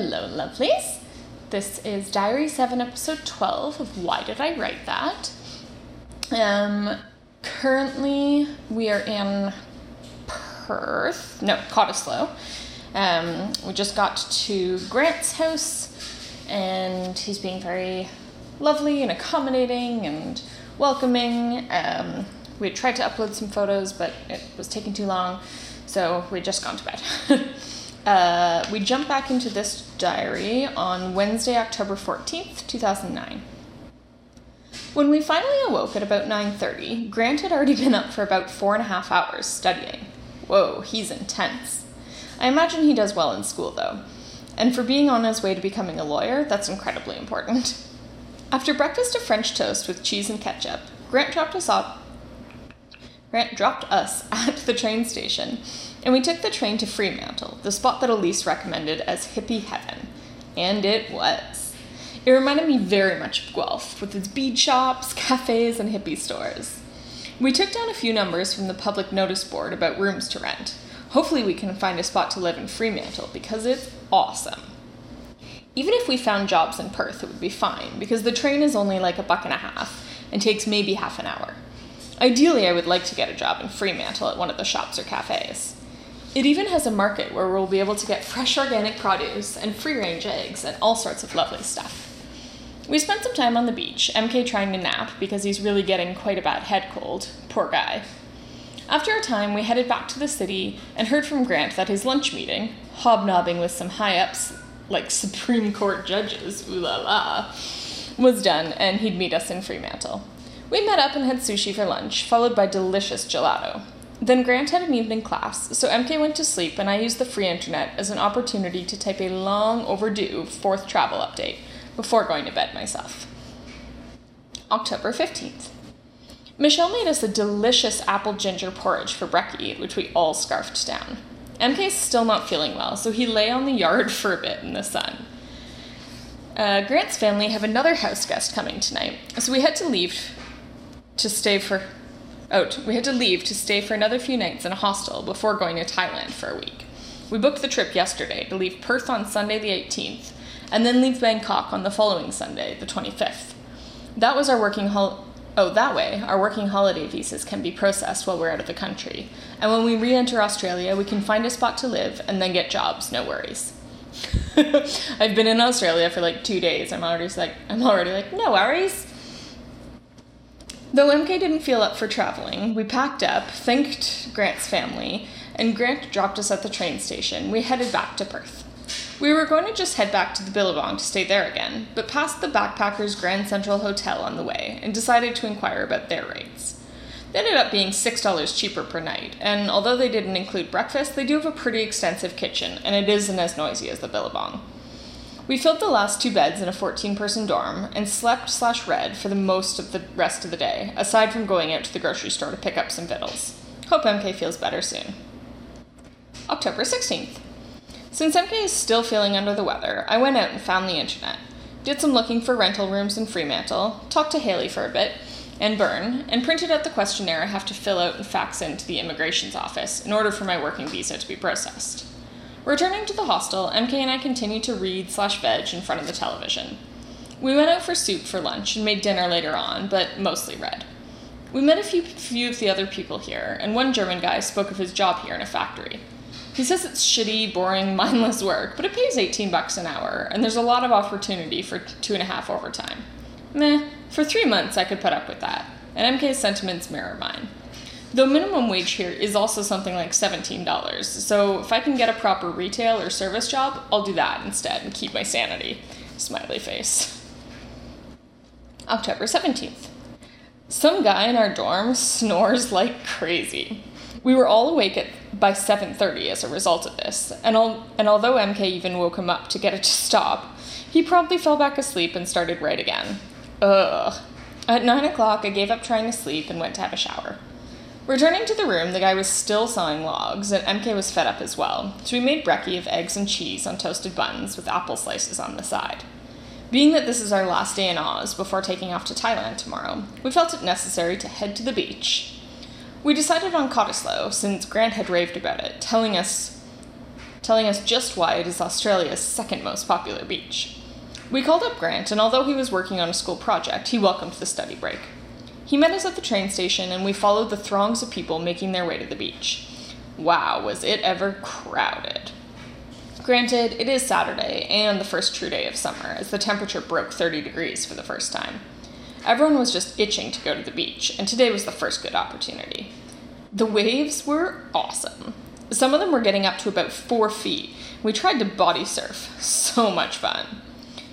Hello, lovelies. This is Diary 7, Episode 12 of Why Did I Write That? Um, currently, we are in Perth, no, Cottesloe. Um, we just got to Grant's house, and he's being very lovely and accommodating and welcoming. Um, we tried to upload some photos, but it was taking too long, so we just gone to bed. uh, we jump back into this diary on Wednesday, October 14th, 2009. When we finally awoke at about 9.30, Grant had already been up for about four and a half hours studying. Whoa, he's intense. I imagine he does well in school, though. And for being on his way to becoming a lawyer, that's incredibly important. After breakfast of French toast with cheese and ketchup, Grant dropped us off. Grant dropped us at the train station, and we took the train to Fremantle, the spot that Elise recommended as hippie heaven. And it was. It reminded me very much of Guelph, with its bead shops, cafes, and hippie stores. We took down a few numbers from the public notice board about rooms to rent. Hopefully, we can find a spot to live in Fremantle because it's awesome. Even if we found jobs in Perth, it would be fine because the train is only like a buck and a half and takes maybe half an hour. Ideally, I would like to get a job in Fremantle at one of the shops or cafes. It even has a market where we'll be able to get fresh organic produce and free range eggs and all sorts of lovely stuff. We spent some time on the beach, MK trying to nap because he's really getting quite a bad head cold. Poor guy. After a time, we headed back to the city and heard from Grant that his lunch meeting, hobnobbing with some high ups like Supreme Court judges, ooh la la, was done and he'd meet us in Fremantle. We met up and had sushi for lunch, followed by delicious gelato. Then Grant had an evening class, so MK went to sleep and I used the free internet as an opportunity to type a long overdue fourth travel update before going to bed myself. October 15th. Michelle made us a delicious apple ginger porridge for brekkie, which we all scarfed down. MK's still not feeling well, so he lay on the yard for a bit in the sun. Uh, Grant's family have another house guest coming tonight, so we had to leave to stay for. Oh, we had to leave to stay for another few nights in a hostel before going to Thailand for a week. We booked the trip yesterday to leave Perth on Sunday the 18th, and then leave Bangkok on the following Sunday, the 25th. That was our working hol- Oh, that way, our working holiday visas can be processed while we're out of the country. And when we re enter Australia, we can find a spot to live and then get jobs, no worries. I've been in Australia for like two days. I'm already like I'm already like, no worries. Though MK didn't feel up for traveling, we packed up, thanked Grant's family, and Grant dropped us at the train station. We headed back to Perth. We were going to just head back to the Billabong to stay there again, but passed the Backpackers Grand Central Hotel on the way and decided to inquire about their rates. They ended up being $6 cheaper per night, and although they didn't include breakfast, they do have a pretty extensive kitchen, and it isn't as noisy as the Billabong. We filled the last two beds in a 14 person dorm and slept slash read for the most of the rest of the day, aside from going out to the grocery store to pick up some victuals. Hope MK feels better soon. October 16th. Since MK is still feeling under the weather, I went out and found the internet, did some looking for rental rooms in Fremantle, talked to Haley for a bit, and Byrne, and printed out the questionnaire I have to fill out and fax in to the immigration's office in order for my working visa to be processed. Returning to the hostel, MK and I continued to read slash veg in front of the television. We went out for soup for lunch and made dinner later on, but mostly read. We met a few, few of the other people here, and one German guy spoke of his job here in a factory. He says it's shitty, boring, mindless work, but it pays 18 bucks an hour, and there's a lot of opportunity for two and a half overtime. Meh, for three months I could put up with that, and MK's sentiments mirror mine. Though minimum wage here is also something like $17, so if I can get a proper retail or service job, I'll do that instead and keep my sanity. Smiley face. October 17th. Some guy in our dorm snores like crazy. We were all awake at, by 7:30 as a result of this, and, al- and although MK even woke him up to get it to stop, he promptly fell back asleep and started right again. Ugh. At 9 o'clock, I gave up trying to sleep and went to have a shower. Returning to the room, the guy was still sawing logs, and MK was fed up as well, so we made brekkie of eggs and cheese on toasted buns with apple slices on the side. Being that this is our last day in Oz before taking off to Thailand tomorrow, we felt it necessary to head to the beach. We decided on Cottesloe since Grant had raved about it, telling us telling us just why it is Australia's second most popular beach. We called up Grant, and although he was working on a school project, he welcomed the study break. He met us at the train station, and we followed the throngs of people making their way to the beach. Wow, was it ever crowded! Granted, it is Saturday and the first true day of summer, as the temperature broke 30 degrees for the first time. Everyone was just itching to go to the beach, and today was the first good opportunity. The waves were awesome. Some of them were getting up to about four feet. We tried to body surf. So much fun.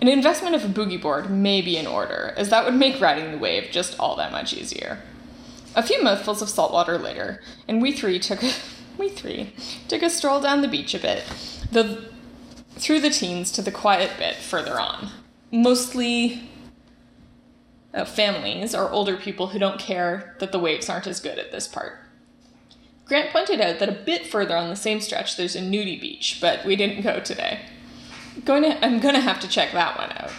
An investment of a boogie board may be in order, as that would make riding the wave just all that much easier. A few mouthfuls of salt water later, and we three took a, we three took a stroll down the beach a bit, the through the teens to the quiet bit further on. Mostly uh, families or older people who don't care that the waves aren't as good at this part. Grant pointed out that a bit further on the same stretch there's a nudie beach, but we didn't go today. Going to, I'm gonna have to check that one out.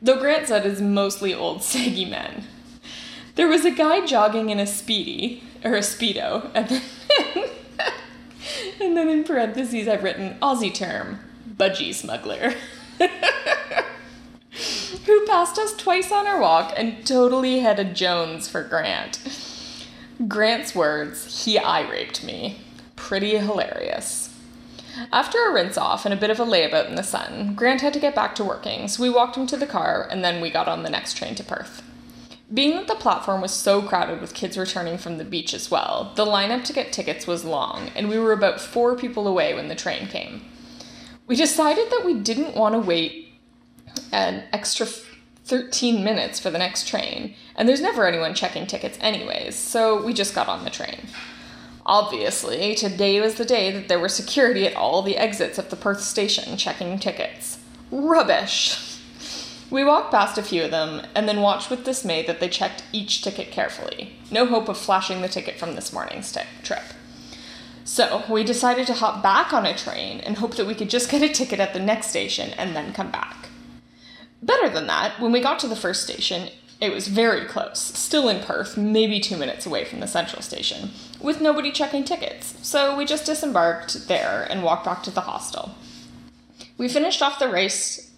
Though Grant said it's mostly old saggy men. There was a guy jogging in a speedy, or a speedo, and then, and then in parentheses I've written Aussie term, budgie smuggler. who passed us twice on our walk and totally had a Jones for Grant. Grant's words, he eye raped me. Pretty hilarious. After a rinse off and a bit of a layabout in the sun, Grant had to get back to working, so we walked him to the car and then we got on the next train to Perth. Being that the platform was so crowded with kids returning from the beach as well, the lineup to get tickets was long, and we were about four people away when the train came. We decided that we didn't want to wait an extra 13 minutes for the next train, and there's never anyone checking tickets anyways, so we just got on the train. Obviously, today was the day that there were security at all the exits of the Perth station checking tickets. Rubbish! We walked past a few of them and then watched with dismay that they checked each ticket carefully. No hope of flashing the ticket from this morning's t- trip. So, we decided to hop back on a train and hope that we could just get a ticket at the next station and then come back. Better than that, when we got to the first station, it was very close, still in Perth, maybe two minutes away from the central station, with nobody checking tickets, so we just disembarked there and walked back to the hostel. We finished off the rice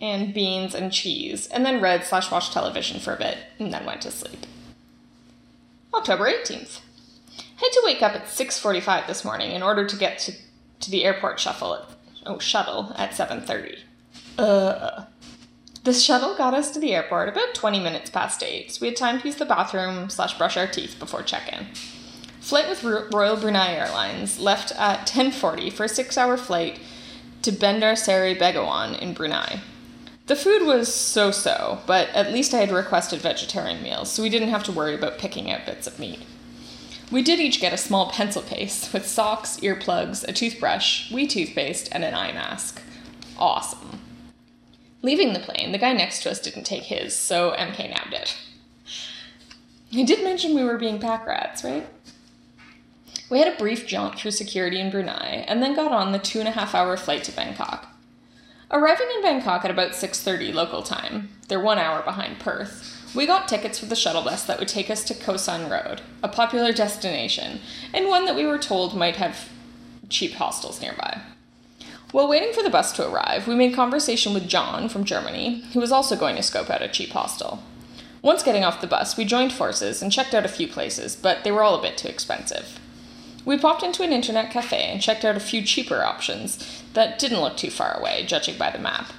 and beans and cheese, and then read slash watched television for a bit, and then went to sleep. October 18th. Had to wake up at 6.45 this morning in order to get to, to the airport shuffle at, oh, shuttle at 7.30. Uh, the shuttle got us to the airport about 20 minutes past 8, so we had time to use the bathroom slash brush our teeth before check-in. Flight with Royal Brunei Airlines left at 10.40 for a six-hour flight to Bandar Seri Begawan in Brunei. The food was so-so, but at least I had requested vegetarian meals, so we didn't have to worry about picking out bits of meat. We did each get a small pencil case with socks, earplugs, a toothbrush, wee toothpaste, and an eye mask. Awesome. Leaving the plane, the guy next to us didn't take his, so MK nabbed it. I did mention we were being pack rats, right? We had a brief jaunt through security in Brunei, and then got on the two and a half hour flight to Bangkok. Arriving in Bangkok at about 6.30 local time, they're one hour behind Perth, we got tickets for the shuttle bus that would take us to Khao San Road, a popular destination, and one that we were told might have cheap hostels nearby. While waiting for the bus to arrive, we made conversation with John from Germany, who was also going to scope out a cheap hostel. Once getting off the bus, we joined forces and checked out a few places, but they were all a bit too expensive. We popped into an internet cafe and checked out a few cheaper options that didn't look too far away, judging by the map.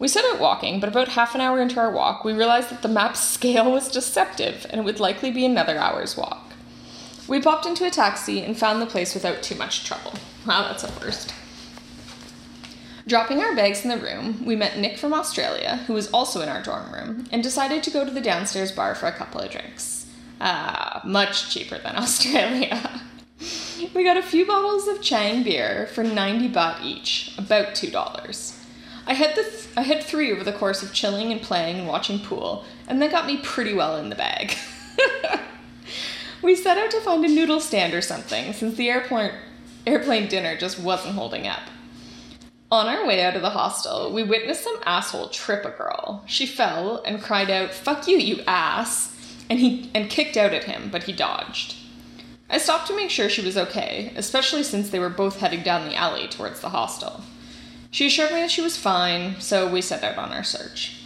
We set out walking, but about half an hour into our walk, we realized that the map's scale was deceptive and it would likely be another hour's walk. We popped into a taxi and found the place without too much trouble. Wow, that's a first. Dropping our bags in the room, we met Nick from Australia, who was also in our dorm room, and decided to go to the downstairs bar for a couple of drinks. Ah, much cheaper than Australia. we got a few bottles of Chang beer for 90 baht each, about $2. I had, the th- I had three over the course of chilling and playing and watching pool, and that got me pretty well in the bag. we set out to find a noodle stand or something, since the airport, airplane dinner just wasn't holding up. On our way out of the hostel, we witnessed some asshole trip a girl. She fell and cried out, Fuck you, you ass! And he and kicked out at him, but he dodged. I stopped to make sure she was okay, especially since they were both heading down the alley towards the hostel. She assured me that she was fine, so we set out on our search.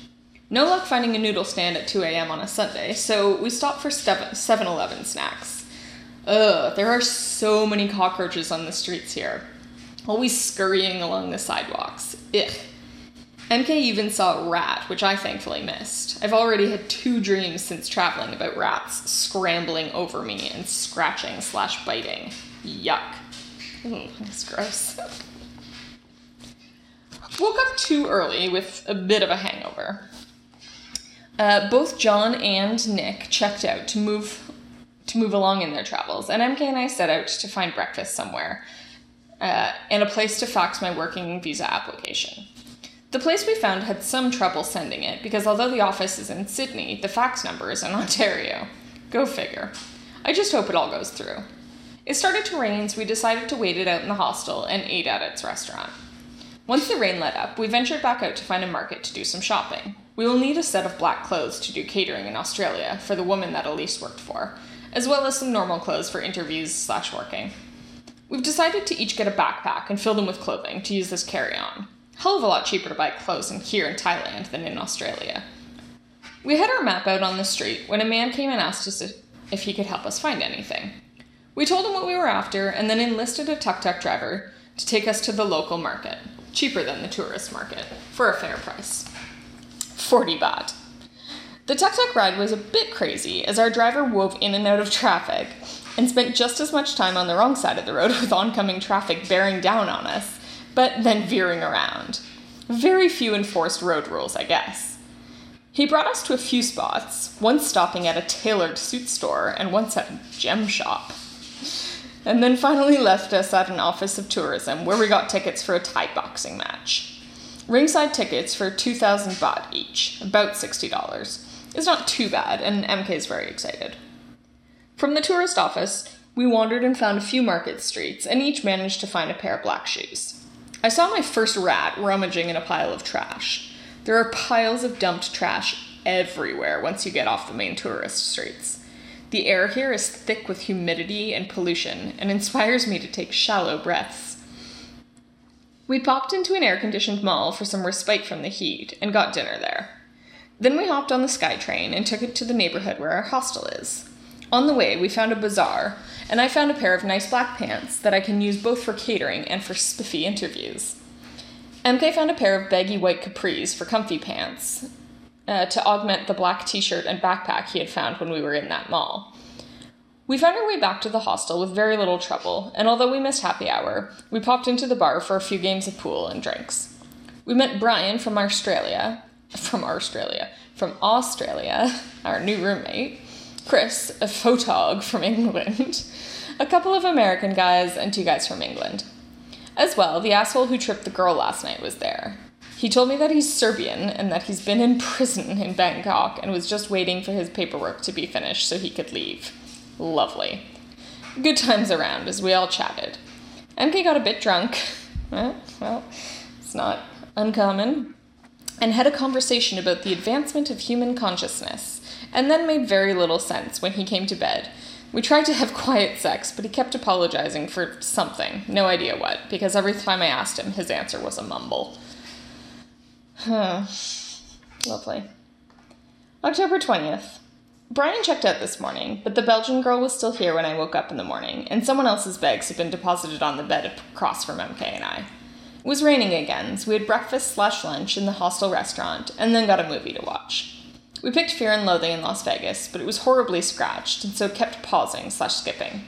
No luck finding a noodle stand at 2 a.m. on a Sunday, so we stopped for 7 Eleven snacks. Ugh, there are so many cockroaches on the streets here, always scurrying along the sidewalks. Ugh. MK even saw a rat, which I thankfully missed. I've already had two dreams since traveling about rats scrambling over me and scratching slash biting. Yuck. Ooh, that's gross. Woke up too early with a bit of a hangover. Uh, both John and Nick checked out to move to move along in their travels, and MK and I set out to find breakfast somewhere uh, and a place to fax my working visa application. The place we found had some trouble sending it because although the office is in Sydney, the fax number is in Ontario. Go figure. I just hope it all goes through. It started to rain, so we decided to wait it out in the hostel and ate at its restaurant. Once the rain let up, we ventured back out to find a market to do some shopping. We will need a set of black clothes to do catering in Australia for the woman that Elise worked for, as well as some normal clothes for interviews slash working. We've decided to each get a backpack and fill them with clothing to use as carry on hell of a lot cheaper to buy clothes in here in Thailand than in Australia. We had our map out on the street when a man came and asked us if he could help us find anything. We told him what we were after and then enlisted a tuk tuk driver to take us to the local market, cheaper than the tourist market, for a fair price 40 baht. The tuk tuk ride was a bit crazy as our driver wove in and out of traffic and spent just as much time on the wrong side of the road with oncoming traffic bearing down on us but then veering around. Very few enforced road rules, I guess. He brought us to a few spots, once stopping at a tailored suit store and once at a gem shop. And then finally left us at an office of tourism where we got tickets for a Thai boxing match. Ringside tickets for 2,000 baht each, about $60. Is not too bad, and MK is very excited. From the tourist office, we wandered and found a few market streets, and each managed to find a pair of black shoes. I saw my first rat rummaging in a pile of trash. There are piles of dumped trash everywhere once you get off the main tourist streets. The air here is thick with humidity and pollution and inspires me to take shallow breaths. We popped into an air conditioned mall for some respite from the heat and got dinner there. Then we hopped on the SkyTrain and took it to the neighborhood where our hostel is. On the way, we found a bazaar, and I found a pair of nice black pants that I can use both for catering and for spiffy interviews. MK found a pair of baggy white capris for comfy pants uh, to augment the black t shirt and backpack he had found when we were in that mall. We found our way back to the hostel with very little trouble, and although we missed happy hour, we popped into the bar for a few games of pool and drinks. We met Brian from Australia, from Australia, from Australia, our new roommate, Chris, a photog from England, a couple of American guys, and two guys from England. As well, the asshole who tripped the girl last night was there. He told me that he's Serbian and that he's been in prison in Bangkok and was just waiting for his paperwork to be finished so he could leave. Lovely. Good times around as we all chatted. MK got a bit drunk. Well, eh, well, it's not uncommon. And had a conversation about the advancement of human consciousness and then made very little sense when he came to bed. We tried to have quiet sex, but he kept apologizing for something, no idea what, because every time I asked him, his answer was a mumble. Lovely. October 20th. Brian checked out this morning, but the Belgian girl was still here when I woke up in the morning, and someone else's bags had been deposited on the bed across from MK and I. It was raining again, so we had breakfast slash lunch in the hostel restaurant, and then got a movie to watch. We picked Fear and Loathing in Las Vegas, but it was horribly scratched, and so kept pausing slash skipping.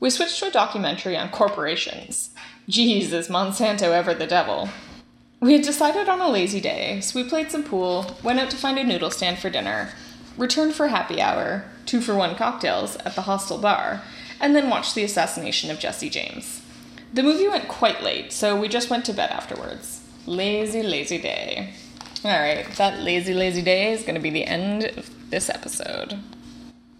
We switched to a documentary on corporations. Geez, is Monsanto ever the devil? We had decided on a lazy day, so we played some pool, went out to find a noodle stand for dinner, returned for happy hour, two for one cocktails at the hostel bar, and then watched the assassination of Jesse James. The movie went quite late, so we just went to bed afterwards. Lazy, lazy day. All right, that lazy, lazy day is going to be the end of this episode.